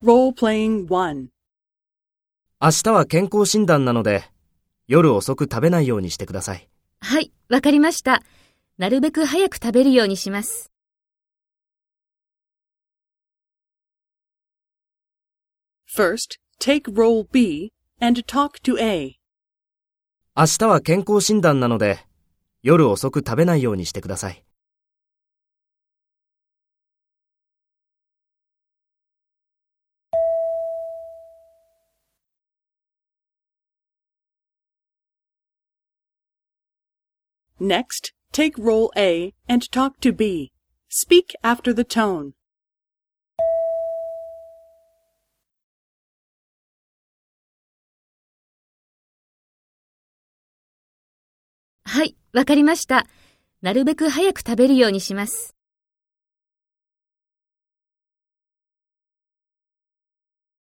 Role-playing 1. 明日は健康診断なので、夜遅く食べないようにしてください。はい、わかりました。なるべく早く食べるようにします。First, take role B and talk to A. 明日は健康診断なので、夜遅く食べないようにしてください。「Next, take role A and talk to B. Speak after the tone. はい、わかりました。なるべく早く食べるようにします。